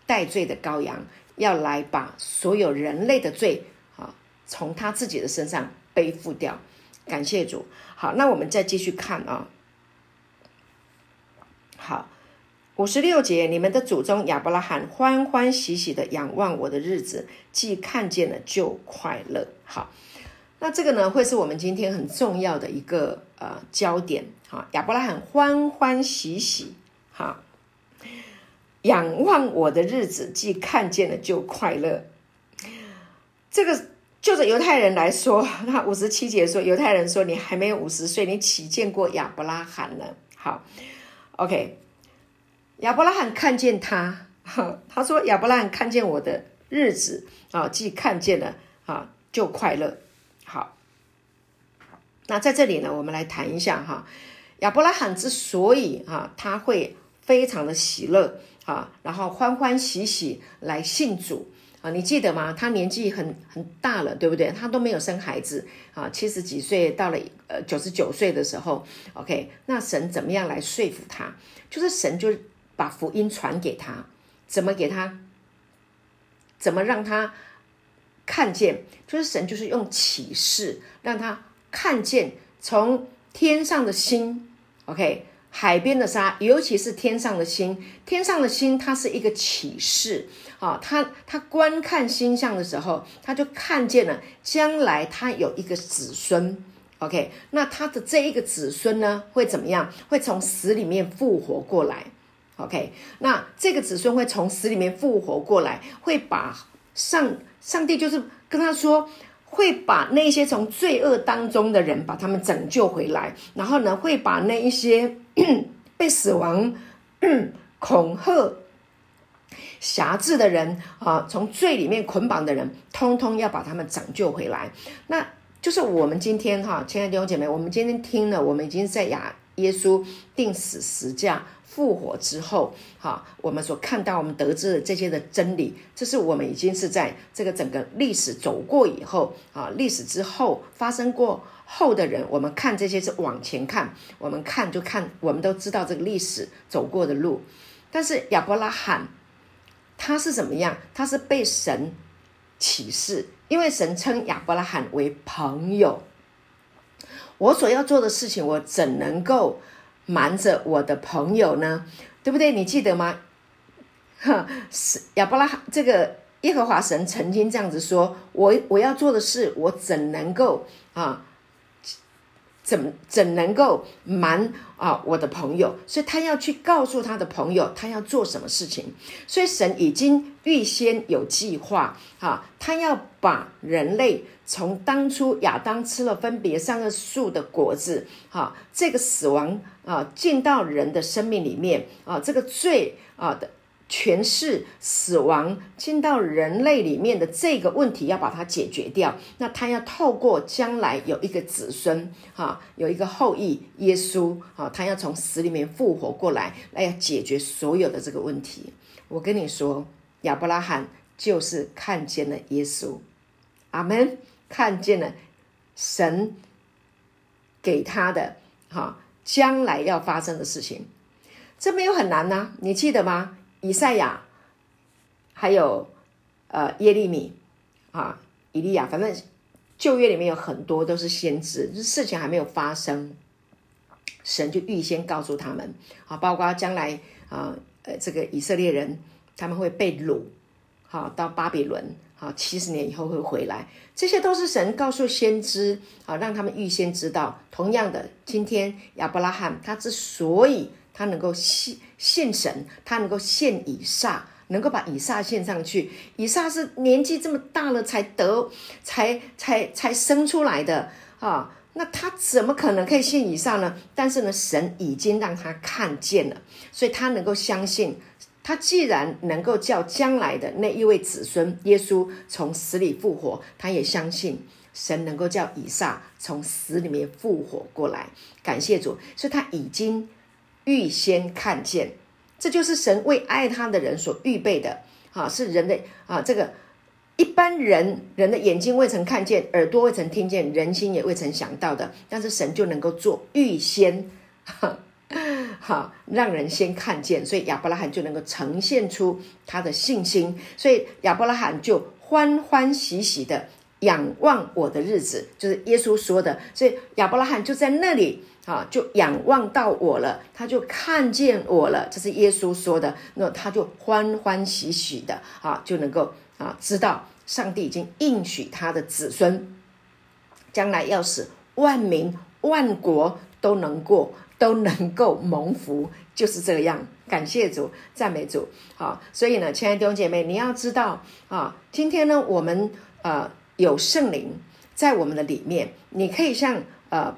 代罪的羔羊，要来把所有人类的罪啊从他自己的身上背负掉。感谢主。好，那我们再继续看啊。好，五十六节，你们的祖宗亚伯拉罕欢欢喜喜的仰望我的日子，既看见了就快乐。好。那这个呢，会是我们今天很重要的一个呃焦点哈。亚伯拉罕欢欢喜喜哈，仰望我的日子，既看见了就快乐。这个就着犹太人来说，那五十七节说，犹太人说你还没有五十岁，你岂见过亚伯拉罕呢？好，OK，亚伯拉罕看见他，他说亚伯拉罕看见我的日子啊，既看见了啊，就快乐。那在这里呢，我们来谈一下哈，亚伯拉罕之所以啊，他会非常的喜乐啊，然后欢欢喜喜来信主。啊，你记得吗？他年纪很很大了，对不对？他都没有生孩子啊，七十几岁到了呃九十九岁的时候，OK，那神怎么样来说服他？就是神就把福音传给他，怎么给他？怎么让他看见？就是神就是用启示让他看见从天上的星，OK。海边的沙，尤其是天上的星，天上的星，它是一个启示啊。他他观看星象的时候，他就看见了将来他有一个子孙。OK，那他的这一个子孙呢，会怎么样？会从死里面复活过来。OK，那这个子孙会从死里面复活过来，会把上上帝就是跟他说。会把那些从罪恶当中的人，把他们拯救回来，然后呢，会把那一些 [coughs] 被死亡 [coughs] 恐吓、辖制的人啊，从罪里面捆绑的人，通通要把他们拯救回来。那就是我们今天哈，亲爱的弟兄姐妹，我们今天听了，我们已经在亚耶稣定死十架。复活之后，哈，我们所看到、我们得知的这些的真理，这是我们已经是在这个整个历史走过以后，啊，历史之后发生过后的人，我们看这些是往前看，我们看就看，我们都知道这个历史走过的路。但是亚伯拉罕他是怎么样？他是被神启示，因为神称亚伯拉罕为朋友。我所要做的事情，我怎能够？瞒着我的朋友呢，对不对？你记得吗？[laughs] 哈，是亚伯拉罕这个耶和华神曾经这样子说：“我我要做的事，我怎能够啊？怎怎能够瞒啊我的朋友？所以他要去告诉他的朋友，他要做什么事情。所以神已经预先有计划啊，他要把人类。”从当初亚当吃了分别三个树的果子，哈，这个死亡啊进到人的生命里面啊，这个罪啊的诠释死亡进到人类里面的这个问题要把它解决掉。那他要透过将来有一个子孙，哈，有一个后裔耶稣，啊，他要从死里面复活过来，来要解决所有的这个问题。我跟你说，亚伯拉罕就是看见了耶稣，阿门。看见了神给他的哈将来要发生的事情，这没有很难呐，你记得吗？以赛亚还有呃耶利米啊，以利亚，反正旧约里面有很多都是先知，就事情还没有发生，神就预先告诉他们啊，包括将来啊呃这个以色列人他们会被掳好到巴比伦。啊，七十年以后会回来，这些都是神告诉先知啊，让他们预先知道。同样的，今天亚伯拉罕他之所以他能够献献神，他能够献以撒，能够把以撒献上去。以撒是年纪这么大了才得，才才才生出来的啊，那他怎么可能可以献以撒呢？但是呢，神已经让他看见了，所以他能够相信。他既然能够叫将来的那一位子孙耶稣从死里复活，他也相信神能够叫以撒从死里面复活过来。感谢主，所以他已经预先看见，这就是神为爱他的人所预备的。啊，是人的啊，这个一般人人的眼睛未曾看见，耳朵未曾听见，人心也未曾想到的，但是神就能够做预先。[laughs] 哈好，让人先看见，所以亚伯拉罕就能够呈现出他的信心，所以亚伯拉罕就欢欢喜喜的仰望我的日子，就是耶稣说的，所以亚伯拉罕就在那里啊，就仰望到我了，他就看见我了，这是耶稣说的，那他就欢欢喜喜的啊，就能够啊知道上帝已经应许他的子孙，将来要使万民万国都能过。都能够蒙福，就是这样。感谢主，赞美主。好，所以呢，亲爱的弟兄姐妹，你要知道啊，今天呢，我们呃有圣灵在我们的里面，你可以像呃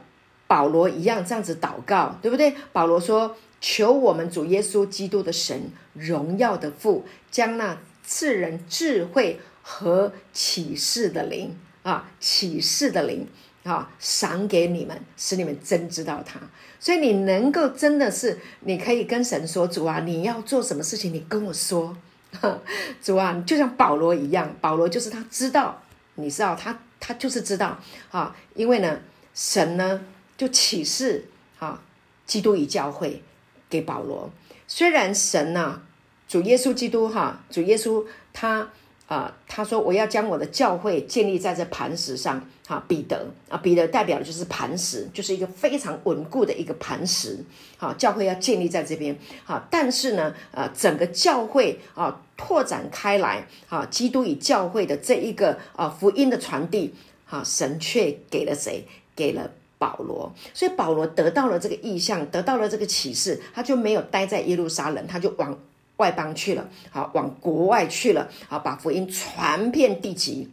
保罗一样这样子祷告，对不对？保罗说：“求我们主耶稣基督的神荣耀的父，将那赐人智慧和启示的灵啊，启示的灵啊，赏给你们，使你们真知道他。所以你能够真的是，你可以跟神说：主啊，你要做什么事情，你跟我说。[laughs] 主啊，就像保罗一样，保罗就是他知道，你知道他，他就是知道啊，因为呢，神呢就启示啊，基督与教会给保罗。虽然神呢，主耶稣基督哈，主耶稣他。啊，他说我要将我的教会建立在这磐石上。哈，彼得啊，彼得代表的就是磐石，就是一个非常稳固的一个磐石。好，教会要建立在这边。好，但是呢，呃，整个教会啊拓展开来，啊，基督与教会的这一个啊福音的传递，啊，神却给了谁？给了保罗。所以保罗得到了这个意向，得到了这个启示，他就没有待在耶路撒冷，他就往。外邦去了，好往国外去了，好把福音传遍地极。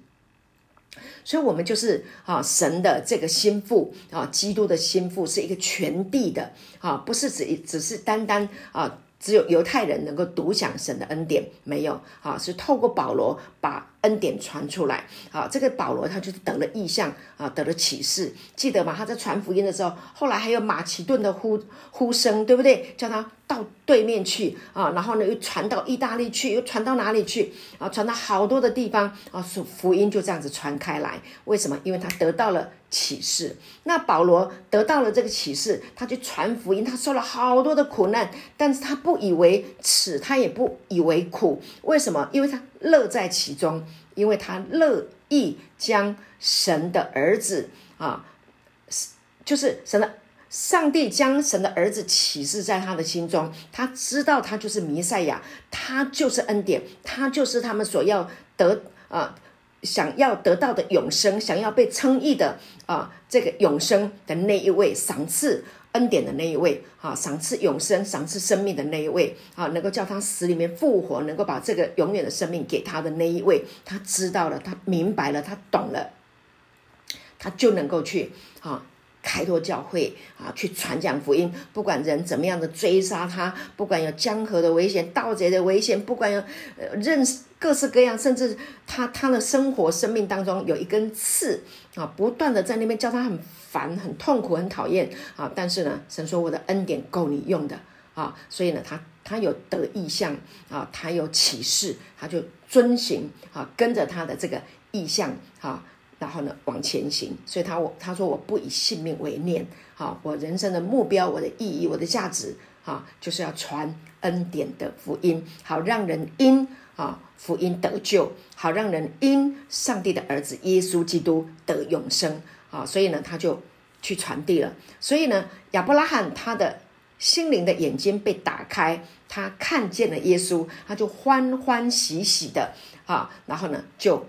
所以，我们就是啊，神的这个心腹啊，基督的心腹是一个全地的啊，不是只只是单单啊，只有犹太人能够独享神的恩典，没有啊，是透过保罗把。恩典传出来，啊，这个保罗他就得了意象啊，得了启示，记得吗？他在传福音的时候，后来还有马其顿的呼呼声，对不对？叫他到对面去啊，然后呢又传到意大利去，又传到哪里去啊？传到好多的地方啊，所福音就这样子传开来。为什么？因为他得到了启示。那保罗得到了这个启示，他去传福音，他受了好多的苦难，但是他不以为耻，他也不以为苦。为什么？因为他。乐在其中，因为他乐意将神的儿子啊，就是神的上帝将神的儿子启示在他的心中，他知道他就是弥赛亚，他就是恩典，他就是他们所要得啊，想要得到的永生，想要被称义的啊，这个永生的那一位赏赐。恩典的那一位，啊，赏赐永生、赏赐生命的那一位，啊，能够叫他死里面复活，能够把这个永远的生命给他的那一位，他知道了，他明白了，他懂了，他就能够去，啊。开拓教会啊，去传讲福音。不管人怎么样的追杀他，不管有江河的危险、盗贼的危险，不管有呃认识各式各样，甚至他他的生活生命当中有一根刺啊，不断的在那边叫他很烦、很痛苦、很讨厌啊。但是呢，神说我的恩典够你用的啊，所以呢，他他有得意向啊，他有启示，他就遵行啊，跟着他的这个意向啊。然后呢，往前行。所以他我他说我不以性命为念，好，我人生的目标、我的意义、我的价值，哈，就是要传恩典的福音，好让人因啊福音得救，好让人因上帝的儿子耶稣基督得永生，啊，所以呢，他就去传递了。所以呢，亚伯拉罕他的心灵的眼睛被打开，他看见了耶稣，他就欢欢喜喜的啊，然后呢，就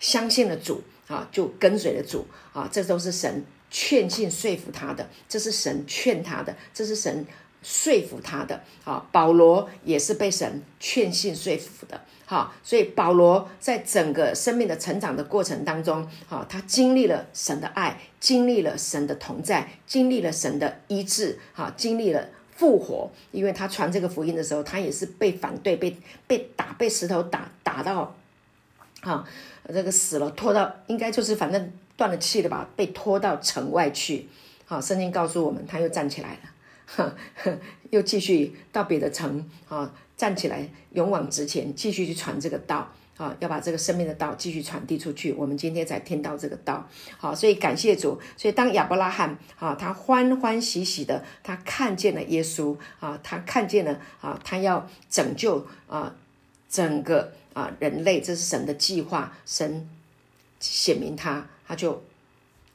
相信了主。啊，就跟随了主啊，这都是神劝信说服他的，这是神劝他的，这是神说服他的。啊，保罗也是被神劝信说服的。好，所以保罗在整个生命的成长的过程当中，啊，他经历了神的爱，经历了神的同在，经历了神的医治，哈，经历了复活。因为他传这个福音的时候，他也是被反对，被被打，被石头打打到，啊。这个死了，拖到应该就是反正断了气的吧，被拖到城外去。好，圣经告诉我们，他又站起来了，又继续到别的城啊，站起来，勇往直前，继续去传这个道啊，要把这个生命的道继续传递出去。我们今天才听到这个道，好，所以感谢主。所以当亚伯拉罕啊，他欢欢喜喜的，他看见了耶稣啊，他看见了啊，他要拯救啊，整个。啊，人类这是神的计划，神显明他，他就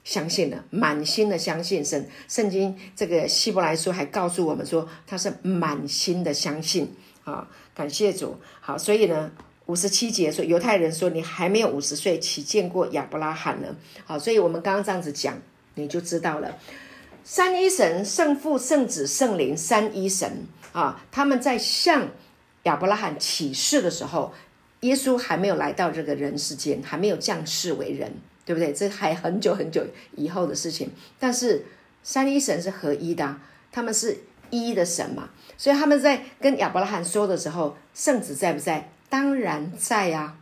相信了，满心的相信神。圣经这个希伯来书还告诉我们说，他是满心的相信。啊，感谢主。好，所以呢，五十七节说，犹太人说你还没有五十岁，岂见过亚伯拉罕呢？好，所以我们刚刚这样子讲，你就知道了，三一神、圣父、圣子、圣灵三一神啊，他们在向亚伯拉罕启示的时候。耶稣还没有来到这个人世间，还没有降世为人，对不对？这还很久很久以后的事情。但是三一神是合一的，他们是一的神嘛，所以他们在跟亚伯拉罕说的时候，圣子在不在？当然在呀，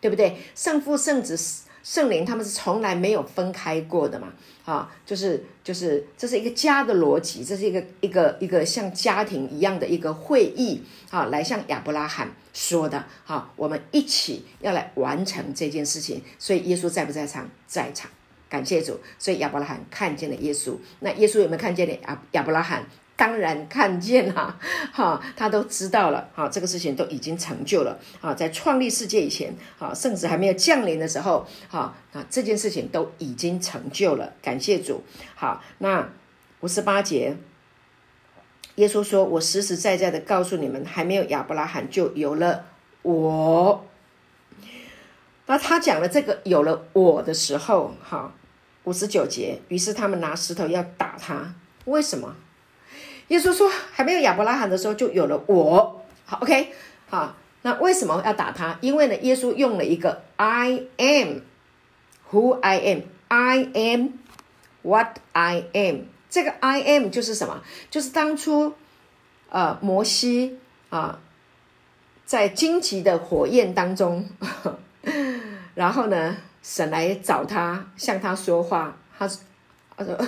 对不对？圣父、圣子、圣灵，他们是从来没有分开过的嘛。啊，就是就是，这是一个家的逻辑，这是一个一个一个像家庭一样的一个会议啊，来向亚伯拉罕说的。好，我们一起要来完成这件事情。所以耶稣在不在场？在场，感谢主。所以亚伯拉罕看见了耶稣。那耶稣有没有看见呢亚亚伯拉罕？当然看见了，[laughs] 哈，他都知道了，哈，这个事情都已经成就了，啊，在创立世界以前，啊，圣子还没有降临的时候，哈，啊，这件事情都已经成就了，感谢主。好，那五十八节，耶稣说：“我实实在在的告诉你们，还没有亚伯拉罕就有了我。”那他讲了这个有了我的时候，哈，五十九节，于是他们拿石头要打他，为什么？耶稣说：“还没有亚伯拉罕的时候，就有了我。”好，OK，好，那为什么要打他？因为呢，耶稣用了一个 “I am”，Who I am，I am what I am。这个 “I am” 就是什么？就是当初呃，摩西啊，在荆棘的火焰当中，[laughs] 然后呢，神来找他，向他说话，他他说。[laughs]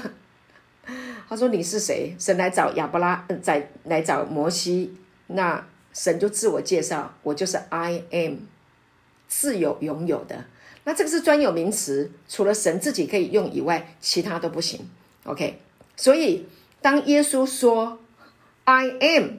他说：“你是谁？”神来找亚伯拉，在来找摩西。那神就自我介绍：“我就是 I am，自有拥有的。”那这个是专有名词，除了神自己可以用以外，其他都不行。OK，所以当耶稣说 “I am”，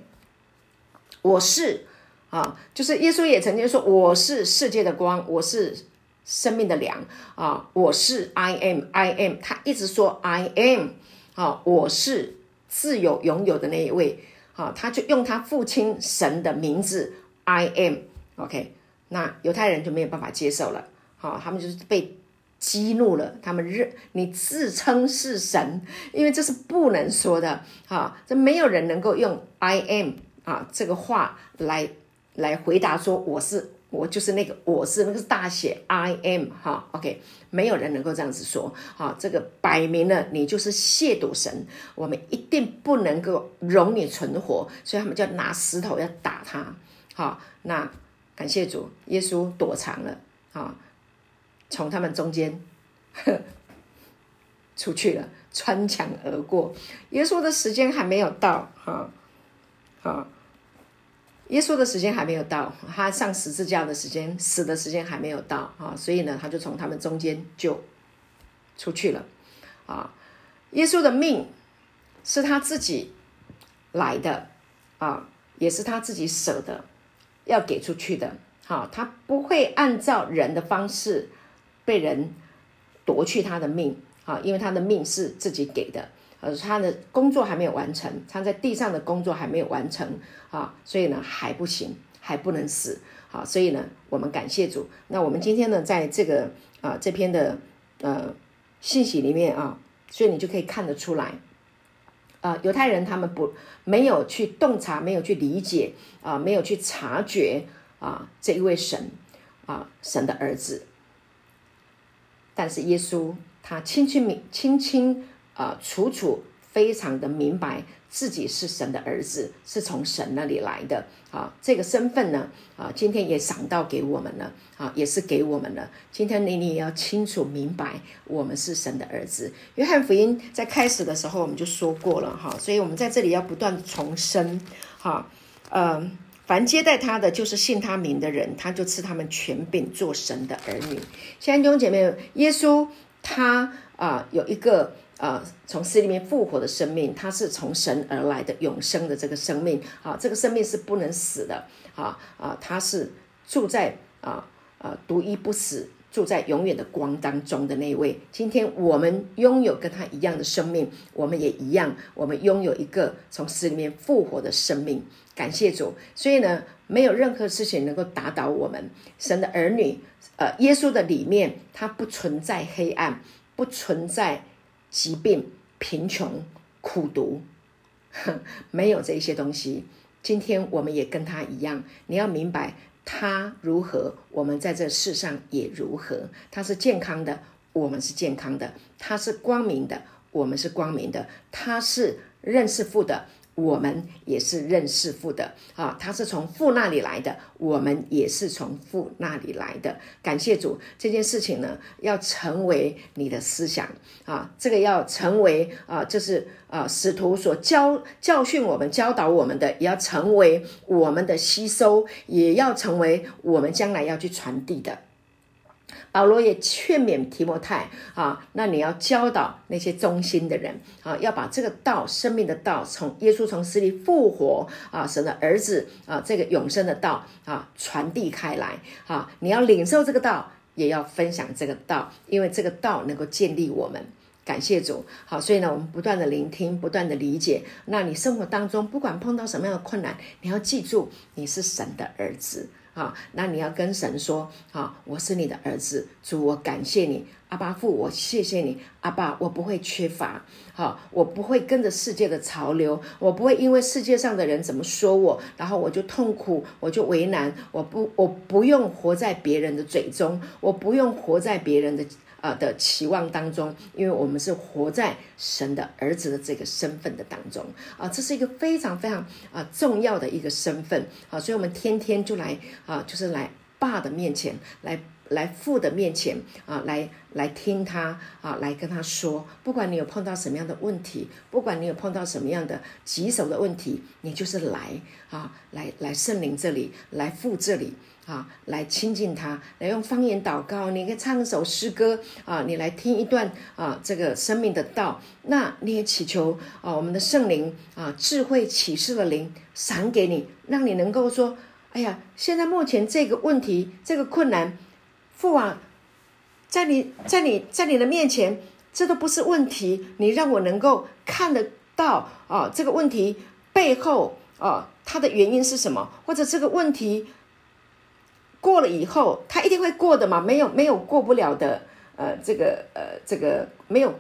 我是啊，就是耶稣也曾经说：“我是世界的光，我是生命的粮啊，我是 I am，I am。”他一直说 “I am”。啊，我是自有拥有的那一位。好，他就用他父亲神的名字，I am。OK，那犹太人就没有办法接受了。好，他们就是被激怒了。他们认你自称是神，因为这是不能说的。哈，这没有人能够用 I am 啊这个话来来回答说我是。我就是那个，我是那个是大写 I am 哈，OK，没有人能够这样子说，好，这个摆明了你就是亵渎神，我们一定不能够容你存活，所以他们就拿石头要打他，好，那感谢主，耶稣躲藏了，啊，从他们中间 [laughs] 出去了，穿墙而过，耶稣的时间还没有到，哈，好。耶稣的时间还没有到，他上十字架的时间，死的时间还没有到啊，所以呢，他就从他们中间就出去了啊。耶稣的命是他自己来的啊，也是他自己舍的，要给出去的。好，他不会按照人的方式被人夺去他的命啊，因为他的命是自己给的。呃，他的工作还没有完成，他在地上的工作还没有完成啊，所以呢还不行，还不能死啊，所以呢，我们感谢主。那我们今天呢，在这个啊这篇的呃信息里面啊，所以你就可以看得出来，啊，犹太人他们不没有去洞察，没有去理解啊，没有去察觉啊这一位神啊神的儿子，但是耶稣他清清明清清。啊，楚楚非常的明白自己是神的儿子，是从神那里来的啊。这个身份呢，啊，今天也赏到给我们了啊，也是给我们了。今天你你也要清楚明白，我们是神的儿子。约翰福音在开始的时候我们就说过了哈，所以我们在这里要不断重申哈，嗯，凡接待他的，就是信他名的人，他就赐他们权柄做神的儿女。现在弟兄姐妹，耶稣他啊有一个。啊，从死里面复活的生命，他是从神而来的永生的这个生命啊，这个生命是不能死的啊啊，他是住在啊啊独一不死，住在永远的光当中的那一位。今天我们拥有跟他一样的生命，我们也一样，我们拥有一个从死里面复活的生命。感谢主，所以呢，没有任何事情能够打倒我们神的儿女。呃，耶稣的里面，它不存在黑暗，不存在。疾病、贫穷、苦读，[laughs] 没有这些东西。今天我们也跟他一样，你要明白，他如何，我们在这世上也如何。他是健康的，我们是健康的；他是光明的，我们是光明的；他是认识父的。我们也是认识父的啊，他是从父那里来的，我们也是从父那里来的。感谢主，这件事情呢，要成为你的思想啊，这个要成为啊，就是啊，使徒所教教训我们、教导我们的，也要成为我们的吸收，也要成为我们将来要去传递的。保罗也劝勉提摩太啊，那你要教导那些忠心的人啊，要把这个道、生命的道，从耶稣从死里复活啊，神的儿子啊，这个永生的道啊，传递开来啊。你要领受这个道，也要分享这个道，因为这个道能够建立我们。感谢主，好，所以呢，我们不断的聆听，不断的理解。那你生活当中不管碰到什么样的困难，你要记住，你是神的儿子。啊，那你要跟神说啊，我是你的儿子，主，我感谢你，阿爸父，我谢谢你，阿爸，我不会缺乏，好，我不会跟着世界的潮流，我不会因为世界上的人怎么说我，然后我就痛苦，我就为难，我不，我不用活在别人的嘴中，我不用活在别人的。啊的期望当中，因为我们是活在神的儿子的这个身份的当中啊，这是一个非常非常啊重要的一个身份啊，所以我们天天就来啊，就是来爸的面前，来来父的面前啊，来来听他啊，来跟他说，不管你有碰到什么样的问题，不管你有碰到什么样的棘手的问题，你就是来啊，来来圣灵这里，来父这里。啊，来亲近他，来用方言祷告。你可以唱一首诗歌啊，你来听一段啊，这个生命的道。那你也祈求啊，我们的圣灵啊，智慧启示的灵赏给你，让你能够说：哎呀，现在目前这个问题，这个困难，父啊，在你在你在你的面前，这都不是问题。你让我能够看得到啊，这个问题背后啊，它的原因是什么，或者这个问题。过了以后，他一定会过的嘛？没有没有过不了的，呃，这个呃，这个没有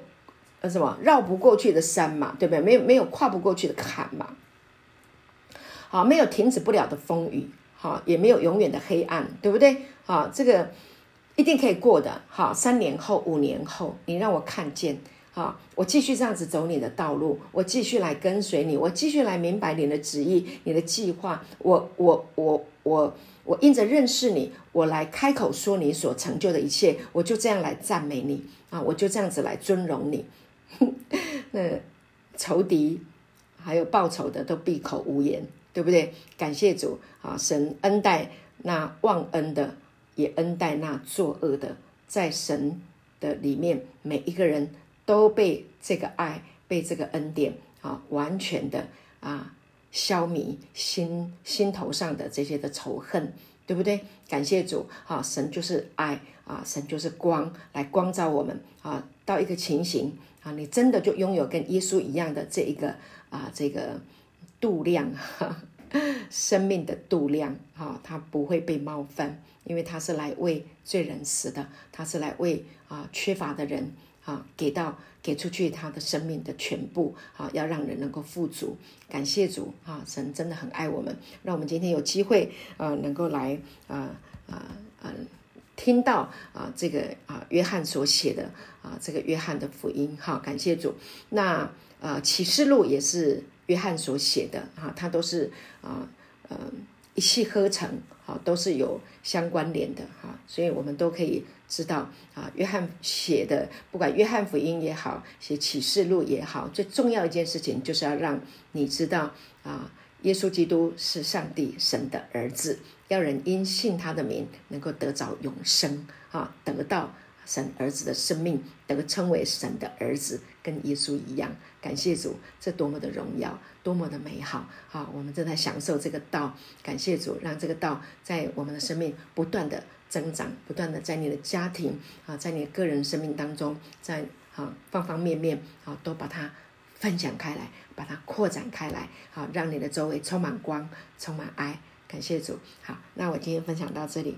呃什么绕不过去的山嘛，对不对？没有没有跨不过去的坎嘛。好，没有停止不了的风雨，好，也没有永远的黑暗，对不对？好，这个一定可以过的。好，三年后、五年后，你让我看见，好，我继续这样子走你的道路，我继续来跟随你，我继续来明白你的旨意、你的计划，我我我我。我因着认识你，我来开口说你所成就的一切，我就这样来赞美你啊！我就这样子来尊荣你。[laughs] 那仇敌还有报仇的都闭口无言，对不对？感谢主啊！神恩待那忘恩的，也恩待那作恶的。在神的里面，每一个人都被这个爱，被这个恩典啊，完全的啊。消弭心心头上的这些的仇恨，对不对？感谢主，啊，神就是爱啊，神就是光，来光照我们啊。到一个情形啊，你真的就拥有跟耶稣一样的这一个啊，这个度量，[laughs] 生命的度量啊，他不会被冒犯，因为他是来为罪人死的，他是来为啊缺乏的人。啊，给到给出去他的生命的全部啊，要让人能够富足。感谢主啊，神真的很爱我们，让我们今天有机会呃，能够来啊啊啊，听到啊这个啊约翰所写的啊这个约翰的福音哈，感谢主。那呃启示录也是约翰所写的哈，他都是啊呃一气呵成，好都是有相关联的哈，所以我们都可以。知道啊，约翰写的，不管约翰福音也好，写启示录也好，最重要一件事情就是要让你知道啊，耶稣基督是上帝神的儿子，要人因信他的名能够得着永生啊，得到神儿子的生命，得称为神的儿子，跟耶稣一样。感谢主，这多么的荣耀，多么的美好啊！我们正在享受这个道，感谢主，让这个道在我们的生命不断的。增长不断的在你的家庭啊，在你个人生命当中，在啊方方面面啊，都把它分享开来，把它扩展开来，好让你的周围充满光，充满爱。感谢主，好，那我今天分享到这里。